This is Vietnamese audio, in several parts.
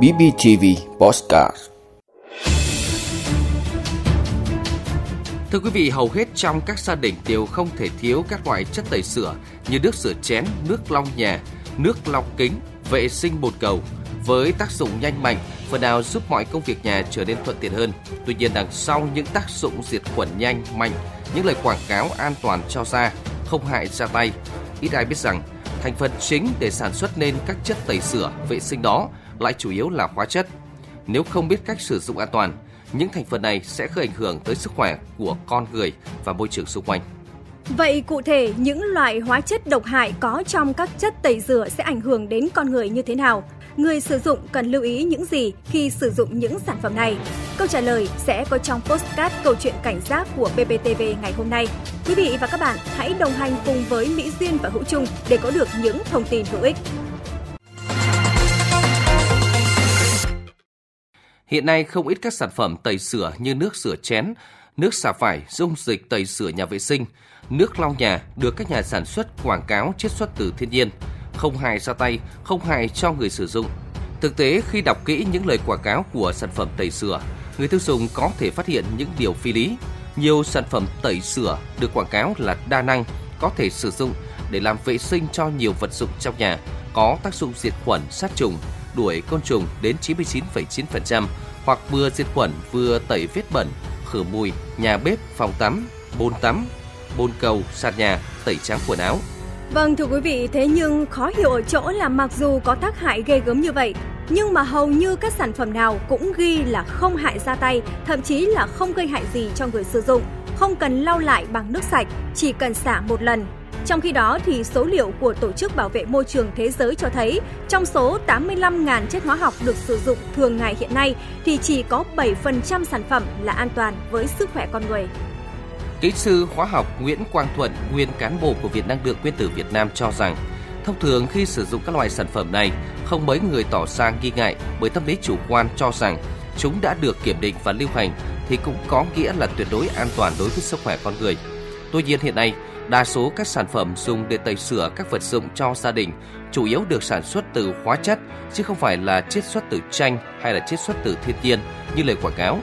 BBTV Postcard Thưa quý vị, hầu hết trong các gia đình đều không thể thiếu các loại chất tẩy rửa như nước rửa chén, nước lau nhà, nước lau kính, vệ sinh bồn cầu. Với tác dụng nhanh mạnh, phần nào giúp mọi công việc nhà trở nên thuận tiện hơn. Tuy nhiên đằng sau những tác dụng diệt khuẩn nhanh, mạnh, những lời quảng cáo an toàn cho da, không hại da tay, ít ai biết rằng thành phần chính để sản xuất nên các chất tẩy rửa, vệ sinh đó lại chủ yếu là hóa chất. Nếu không biết cách sử dụng an toàn, những thành phần này sẽ gây ảnh hưởng tới sức khỏe của con người và môi trường xung quanh. Vậy cụ thể những loại hóa chất độc hại có trong các chất tẩy rửa sẽ ảnh hưởng đến con người như thế nào? Người sử dụng cần lưu ý những gì khi sử dụng những sản phẩm này? Câu trả lời sẽ có trong postcard câu chuyện cảnh giác của BBTV ngày hôm nay. Quý vị và các bạn hãy đồng hành cùng với Mỹ Duyên và Hữu Trung để có được những thông tin hữu ích. Hiện nay không ít các sản phẩm tẩy rửa như nước rửa chén, nước xả vải, dung dịch tẩy rửa nhà vệ sinh, nước lau nhà được các nhà sản xuất quảng cáo chiết xuất từ thiên nhiên, không hại ra tay, không hại cho người sử dụng. Thực tế khi đọc kỹ những lời quảng cáo của sản phẩm tẩy rửa, người tiêu dùng có thể phát hiện những điều phi lý. Nhiều sản phẩm tẩy rửa được quảng cáo là đa năng, có thể sử dụng để làm vệ sinh cho nhiều vật dụng trong nhà, có tác dụng diệt khuẩn, sát trùng, đuổi côn trùng đến 99,9% hoặc vừa diệt khuẩn vừa tẩy vết bẩn, khử mùi, nhà bếp, phòng tắm, bồn tắm, bồn cầu, sàn nhà, tẩy trắng quần áo. Vâng thưa quý vị, thế nhưng khó hiểu ở chỗ là mặc dù có tác hại ghê gớm như vậy, nhưng mà hầu như các sản phẩm nào cũng ghi là không hại da tay, thậm chí là không gây hại gì cho người sử dụng, không cần lau lại bằng nước sạch, chỉ cần xả một lần trong khi đó, thì số liệu của Tổ chức Bảo vệ Môi trường Thế giới cho thấy, trong số 85.000 chất hóa học được sử dụng thường ngày hiện nay, thì chỉ có 7% sản phẩm là an toàn với sức khỏe con người. Kỹ sư hóa học Nguyễn Quang Thuận, nguyên cán bộ của Viện Năng lượng Nguyên tử Việt Nam cho rằng, thông thường khi sử dụng các loại sản phẩm này, không mấy người tỏ ra nghi ngại bởi tâm lý chủ quan cho rằng chúng đã được kiểm định và lưu hành thì cũng có nghĩa là tuyệt đối an toàn đối với sức khỏe con người. Tuy nhiên hiện nay, Đa số các sản phẩm dùng để tẩy sửa các vật dụng cho gia đình chủ yếu được sản xuất từ hóa chất chứ không phải là chiết xuất từ chanh hay là chiết xuất từ thiên nhiên như lời quảng cáo.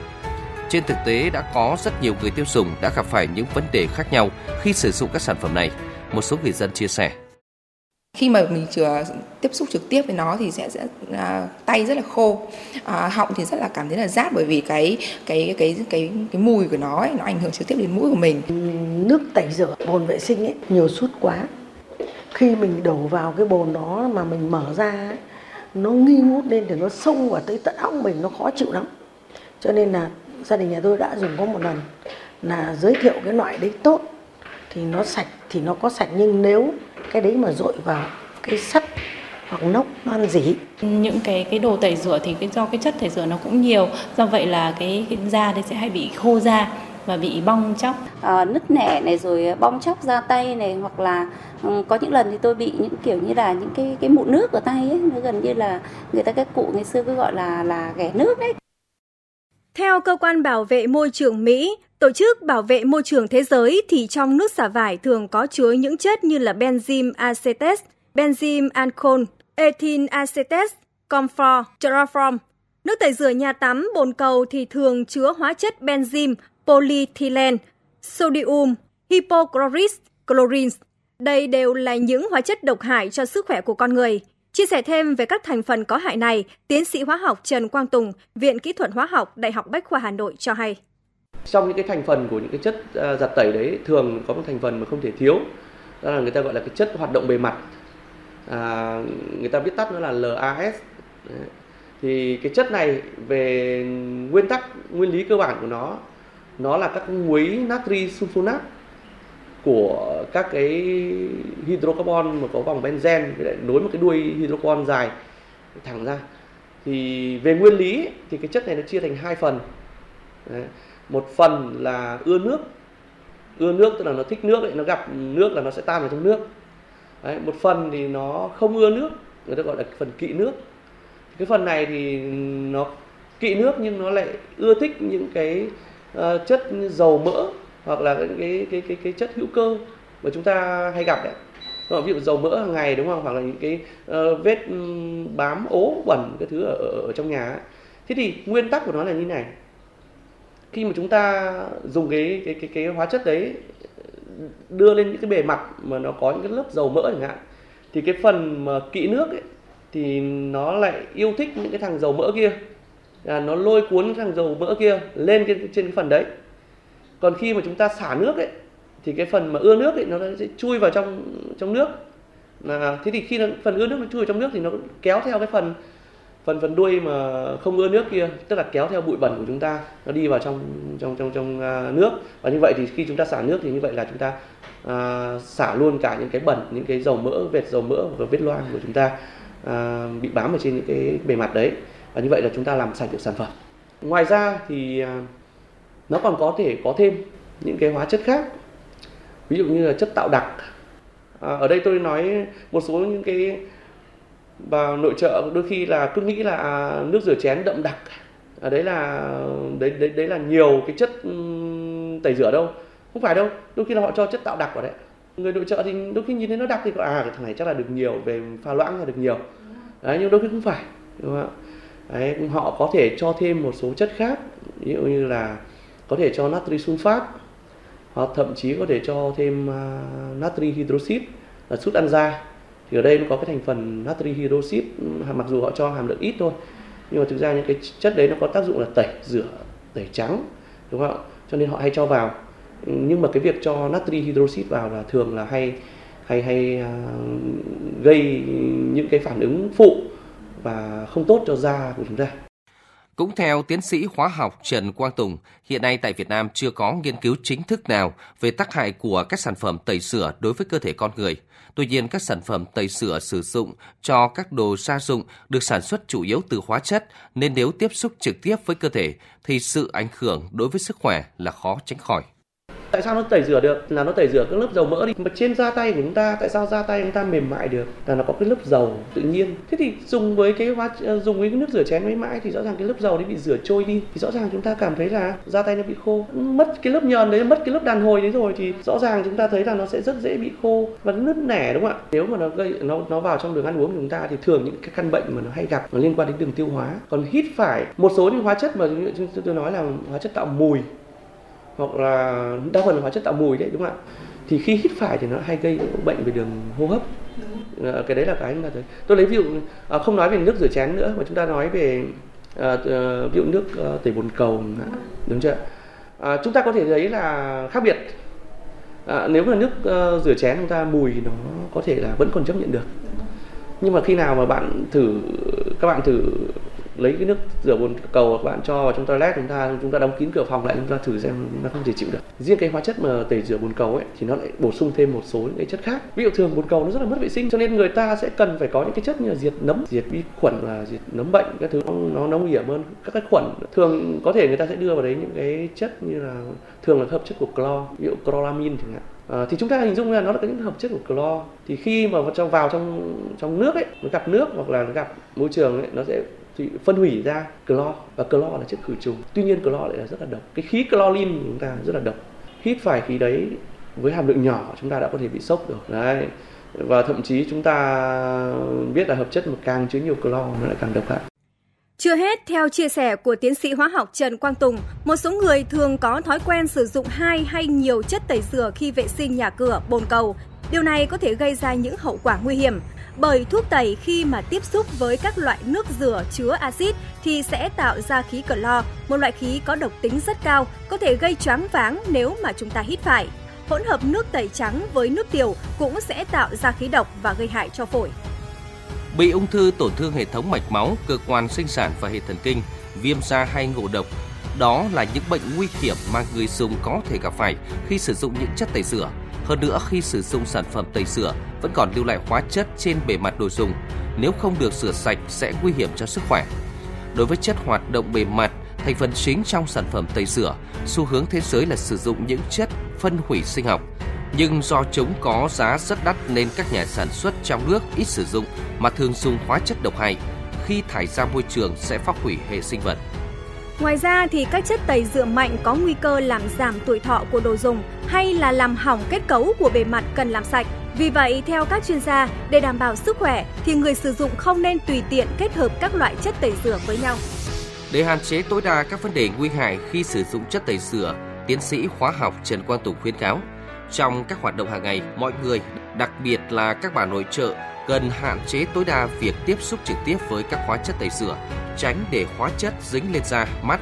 Trên thực tế đã có rất nhiều người tiêu dùng đã gặp phải những vấn đề khác nhau khi sử dụng các sản phẩm này. Một số người dân chia sẻ. Khi mà mình chưa tiếp xúc trực tiếp với nó thì sẽ, sẽ à, tay rất là khô à, họng thì rất là cảm thấy là rát bởi vì cái cái cái cái cái mùi của nó ấy, nó ảnh hưởng trực tiếp đến mũi của mình. Nước tẩy rửa bồn vệ sinh ấy nhiều suất quá. Khi mình đổ vào cái bồn đó mà mình mở ra ấy, nó nghi ngút lên thì nó xông vào tới tận họng mình nó khó chịu lắm. Cho nên là gia đình nhà tôi đã dùng có một lần là giới thiệu cái loại đấy tốt. Thì nó sạch thì nó có sạch nhưng nếu cái đấy mà dội vào cái sắt hoặc nốc nó ăn dỉ. Những cái cái đồ tẩy rửa thì cái do cái chất tẩy rửa nó cũng nhiều. Do vậy là cái, cái da đấy sẽ hay bị khô da và bị bong chóc. À, nứt nẻ này rồi bong chóc da tay này hoặc là um, có những lần thì tôi bị những kiểu như là những cái cái mụn nước ở tay ấy nó gần như là người ta các cụ ngày xưa cứ gọi là là ghẻ nước đấy theo cơ quan bảo vệ môi trường Mỹ, Tổ chức Bảo vệ Môi trường Thế giới thì trong nước xả vải thường có chứa những chất như là benzim acetate, benzim alcohol, ethyl acetate, comfor, chloroform. Nước tẩy rửa nhà tắm, bồn cầu thì thường chứa hóa chất benzim, polyethylene, sodium, hypochlorite, chlorine. Đây đều là những hóa chất độc hại cho sức khỏe của con người. Chia sẻ thêm về các thành phần có hại này, tiến sĩ hóa học Trần Quang Tùng, Viện Kỹ thuật Hóa học Đại học Bách khoa Hà Nội cho hay. Trong những cái thành phần của những cái chất à, giặt tẩy đấy thường có một thành phần mà không thể thiếu, đó là người ta gọi là cái chất hoạt động bề mặt. À, người ta viết tắt nó là LAS. Đấy. Thì cái chất này về nguyên tắc nguyên lý cơ bản của nó nó là các muối natri sulfonat của các cái hydrocarbon mà có vòng benzen lại nối một cái đuôi hydrocarbon dài thẳng ra thì về nguyên lý thì cái chất này nó chia thành hai phần Đấy. một phần là ưa nước ưa nước tức là nó thích nước ấy, nó gặp nước là nó sẽ tan vào trong nước Đấy. một phần thì nó không ưa nước người ta gọi là phần kỵ nước cái phần này thì nó kỵ nước nhưng nó lại ưa thích những cái uh, chất dầu mỡ hoặc là cái cái cái cái chất hữu cơ mà chúng ta hay gặp đấy. Ví dụ dầu mỡ hàng ngày đúng không? Hoặc là những cái uh, vết bám ố bẩn cái thứ ở, ở, ở trong nhà ấy. thế thì nguyên tắc của nó là như này. Khi mà chúng ta dùng cái cái cái cái hóa chất đấy đưa lên những cái bề mặt mà nó có những cái lớp dầu mỡ chẳng hạn thì cái phần mà kỵ nước ấy, thì nó lại yêu thích những cái thằng dầu mỡ kia. À, nó lôi cuốn cái thằng dầu mỡ kia lên cái, trên cái phần đấy còn khi mà chúng ta xả nước ấy thì cái phần mà ưa nước ấy nó sẽ chui vào trong trong nước. Là thế thì khi nó, phần ưa nước nó chui vào trong nước thì nó kéo theo cái phần phần phần đuôi mà không ưa nước kia tức là kéo theo bụi bẩn của chúng ta nó đi vào trong trong trong trong uh, nước. Và như vậy thì khi chúng ta xả nước thì như vậy là chúng ta uh, xả luôn cả những cái bẩn những cái dầu mỡ vệt dầu mỡ và vết loang của chúng ta uh, bị bám ở trên những cái bề mặt đấy. Và như vậy là chúng ta làm sạch được sản phẩm. Ngoài ra thì uh, nó còn có thể có thêm những cái hóa chất khác. Ví dụ như là chất tạo đặc. À, ở đây tôi nói một số những cái vào nội trợ đôi khi là cứ nghĩ là à, nước rửa chén đậm đặc. Ở đấy là đấy đấy đấy là nhiều cái chất tẩy rửa đâu. Không phải đâu đôi khi là họ cho chất tạo đặc vào đấy. Người nội trợ thì đôi khi nhìn thấy nó đặc thì có à cái thằng này chắc là được nhiều về pha loãng là được nhiều. Đấy nhưng đôi khi không phải đúng không ạ? Đấy, họ có thể cho thêm một số chất khác. Ví dụ như là có thể cho natri sulfat hoặc thậm chí có thể cho thêm à, natri hydroxit là sút ăn da thì ở đây nó có cái thành phần natri hydroxit ừ, mặc dù họ cho hàm lượng ít thôi nhưng mà thực ra những cái chất đấy nó có tác dụng là tẩy rửa tẩy trắng đúng không ạ? Cho nên họ hay cho vào. Ừ, nhưng mà cái việc cho natri hydroxit vào là thường là hay hay hay uh, gây những cái phản ứng phụ và không tốt cho da của chúng ta cũng theo tiến sĩ hóa học Trần Quang Tùng, hiện nay tại Việt Nam chưa có nghiên cứu chính thức nào về tác hại của các sản phẩm tẩy rửa đối với cơ thể con người. Tuy nhiên, các sản phẩm tẩy rửa sử dụng cho các đồ gia dụng được sản xuất chủ yếu từ hóa chất, nên nếu tiếp xúc trực tiếp với cơ thể thì sự ảnh hưởng đối với sức khỏe là khó tránh khỏi. Tại sao nó tẩy rửa được? Là nó tẩy rửa các lớp dầu mỡ đi. Mà trên da tay của chúng ta, tại sao da tay chúng ta mềm mại được? Là nó có cái lớp dầu tự nhiên. Thế thì dùng với cái hóa ờ, dùng với cái nước rửa chén mấy mãi thì rõ ràng cái lớp dầu đấy bị rửa trôi đi. Thì rõ ràng chúng ta cảm thấy là da tay nó bị khô. Mất cái lớp nhờn đấy, mất cái lớp đàn hồi đấy rồi thì rõ ràng chúng ta thấy là nó sẽ rất dễ bị khô và nứt nẻ đúng không ạ? Nếu mà nó gây nó nó vào trong đường ăn uống của chúng ta thì thường những cái căn bệnh mà nó hay gặp nó liên quan đến đường tiêu hóa. Còn hít phải một số những hóa chất mà tôi nói là hóa chất tạo mùi hoặc là đa phần là hóa chất tạo mùi đấy đúng không ạ? Thì khi hít phải thì nó hay gây bệnh về đường hô hấp. À, cái đấy là cái mà tôi lấy ví dụ à, không nói về nước rửa chén nữa mà chúng ta nói về à, ví dụ nước à, tẩy bồn cầu đúng. chưa? À, chúng ta có thể thấy là khác biệt. À, nếu mà nước uh, rửa chén chúng ta mùi nó có thể là vẫn còn chấp nhận được. Nhưng mà khi nào mà bạn thử các bạn thử lấy cái nước rửa bồn cầu các bạn cho vào trong toilet chúng ta chúng ta đóng kín cửa phòng lại chúng ta thử xem nó không thể chịu được. Riêng cái hóa chất mà tẩy rửa bồn cầu ấy thì nó lại bổ sung thêm một số những cái chất khác. Ví dụ thường bồn cầu nó rất là mất vệ sinh cho nên người ta sẽ cần phải có những cái chất như là diệt nấm diệt vi khuẩn và diệt nấm bệnh các thứ. Nó nó nguy hiểm hơn. Các cái khuẩn thường có thể người ta sẽ đưa vào đấy những cái chất như là thường là hợp chất của clo ví dụ chloramine chẳng hạn. À, thì chúng ta hình dung là nó là những hợp chất của clo. Thì khi mà vào trong vào trong trong nước ấy nó gặp nước hoặc là nó gặp môi trường ấy nó sẽ thì phân hủy ra clo và clo là chất khử trùng. Tuy nhiên clo lại là rất là độc. Cái khí clorin của chúng ta rất là độc. Hít phải khí đấy với hàm lượng nhỏ chúng ta đã có thể bị sốc được đấy. Và thậm chí chúng ta biết là hợp chất mà càng chứa nhiều clo nó lại càng độc hại. Chưa hết, theo chia sẻ của tiến sĩ hóa học Trần Quang Tùng, một số người thường có thói quen sử dụng hai hay nhiều chất tẩy rửa khi vệ sinh nhà cửa, bồn cầu. Điều này có thể gây ra những hậu quả nguy hiểm bởi thuốc tẩy khi mà tiếp xúc với các loại nước rửa chứa axit thì sẽ tạo ra khí clo, một loại khí có độc tính rất cao, có thể gây choáng váng nếu mà chúng ta hít phải. Hỗn hợp nước tẩy trắng với nước tiểu cũng sẽ tạo ra khí độc và gây hại cho phổi. Bị ung thư tổn thương hệ thống mạch máu, cơ quan sinh sản và hệ thần kinh, viêm da hay ngộ độc đó là những bệnh nguy hiểm mà người dùng có thể gặp phải khi sử dụng những chất tẩy rửa hơn nữa khi sử dụng sản phẩm tẩy rửa vẫn còn lưu lại hóa chất trên bề mặt đồ dùng, nếu không được rửa sạch sẽ nguy hiểm cho sức khỏe. Đối với chất hoạt động bề mặt, thành phần chính trong sản phẩm tẩy rửa, xu hướng thế giới là sử dụng những chất phân hủy sinh học. Nhưng do chúng có giá rất đắt nên các nhà sản xuất trong nước ít sử dụng mà thường dùng hóa chất độc hại. Khi thải ra môi trường sẽ phá hủy hệ sinh vật. Ngoài ra thì các chất tẩy rửa mạnh có nguy cơ làm giảm tuổi thọ của đồ dùng hay là làm hỏng kết cấu của bề mặt cần làm sạch. Vì vậy, theo các chuyên gia, để đảm bảo sức khỏe thì người sử dụng không nên tùy tiện kết hợp các loại chất tẩy rửa với nhau. Để hạn chế tối đa các vấn đề nguy hại khi sử dụng chất tẩy rửa, tiến sĩ hóa học Trần Quang Tùng khuyến cáo trong các hoạt động hàng ngày, mọi người, đặc biệt là các bà nội trợ cần hạn chế tối đa việc tiếp xúc trực tiếp với các hóa chất tẩy rửa, tránh để hóa chất dính lên da, mắt.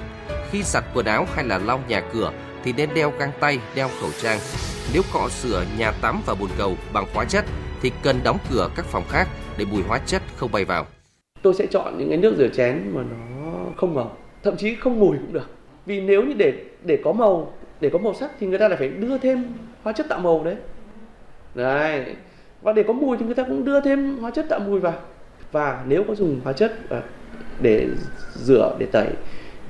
Khi giặt quần áo hay là lau nhà cửa thì nên đeo găng tay, đeo khẩu trang. Nếu cọ rửa nhà tắm và bồn cầu bằng hóa chất thì cần đóng cửa các phòng khác để mùi hóa chất không bay vào. Tôi sẽ chọn những cái nước rửa chén mà nó không màu, thậm chí không mùi cũng được. Vì nếu như để để có màu, để có màu sắc thì người ta lại phải đưa thêm hóa chất tạo màu đấy. Đấy. Và để có mùi thì người ta cũng đưa thêm hóa chất tạo mùi vào. Và nếu có dùng hóa chất à, để rửa, để tẩy,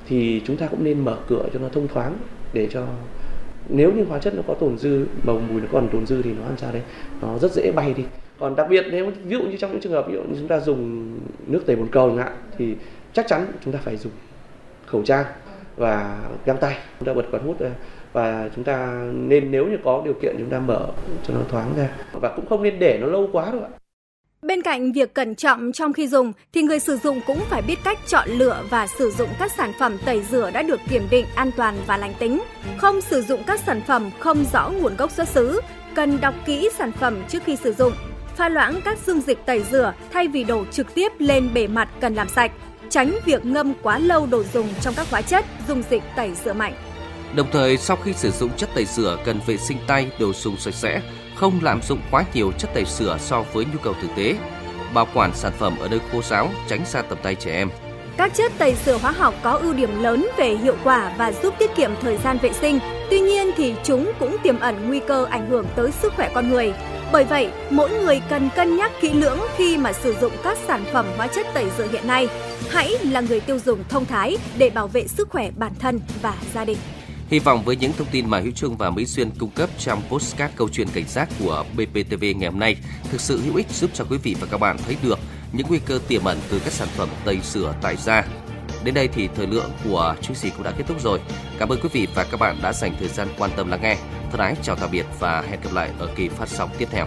thì chúng ta cũng nên mở cửa cho nó thông thoáng để cho, nếu như hóa chất nó có tồn dư, màu mùi nó còn tồn dư thì nó làm sao đấy nó rất dễ bay đi còn đặc biệt nếu, ví dụ như trong những trường hợp, ví dụ như chúng ta dùng nước tẩy bồn cầu chẳng hạn, thì chắc chắn chúng ta phải dùng khẩu trang và găng tay chúng ta bật quạt hút ra và chúng ta nên nếu như có điều kiện chúng ta mở cho nó thoáng ra. Và cũng không nên để nó lâu quá đâu ạ. Bên cạnh việc cẩn trọng trong khi dùng thì người sử dụng cũng phải biết cách chọn lựa và sử dụng các sản phẩm tẩy rửa đã được kiểm định an toàn và lành tính, không sử dụng các sản phẩm không rõ nguồn gốc xuất xứ, cần đọc kỹ sản phẩm trước khi sử dụng, pha loãng các dung dịch tẩy rửa thay vì đổ trực tiếp lên bề mặt cần làm sạch, tránh việc ngâm quá lâu đồ dùng trong các hóa chất, dung dịch tẩy rửa mạnh. Đồng thời sau khi sử dụng chất tẩy rửa cần vệ sinh tay, đồ dùng sạch sẽ, không lạm dụng quá nhiều chất tẩy rửa so với nhu cầu thực tế, bảo quản sản phẩm ở nơi khô ráo, tránh xa tầm tay trẻ em. Các chất tẩy rửa hóa học có ưu điểm lớn về hiệu quả và giúp tiết kiệm thời gian vệ sinh. Tuy nhiên thì chúng cũng tiềm ẩn nguy cơ ảnh hưởng tới sức khỏe con người. Bởi vậy, mỗi người cần cân nhắc kỹ lưỡng khi mà sử dụng các sản phẩm hóa chất tẩy rửa hiện nay. Hãy là người tiêu dùng thông thái để bảo vệ sức khỏe bản thân và gia đình. Hy vọng với những thông tin mà Hữu Trung và Mỹ Xuyên cung cấp trong postcard câu chuyện cảnh giác của BPTV ngày hôm nay thực sự hữu ích giúp cho quý vị và các bạn thấy được những nguy cơ tiềm ẩn từ các sản phẩm tẩy rửa tại da. Đến đây thì thời lượng của chương trình cũng đã kết thúc rồi. Cảm ơn quý vị và các bạn đã dành thời gian quan tâm lắng nghe. Thân ái, chào tạm biệt và hẹn gặp lại ở kỳ phát sóng tiếp theo.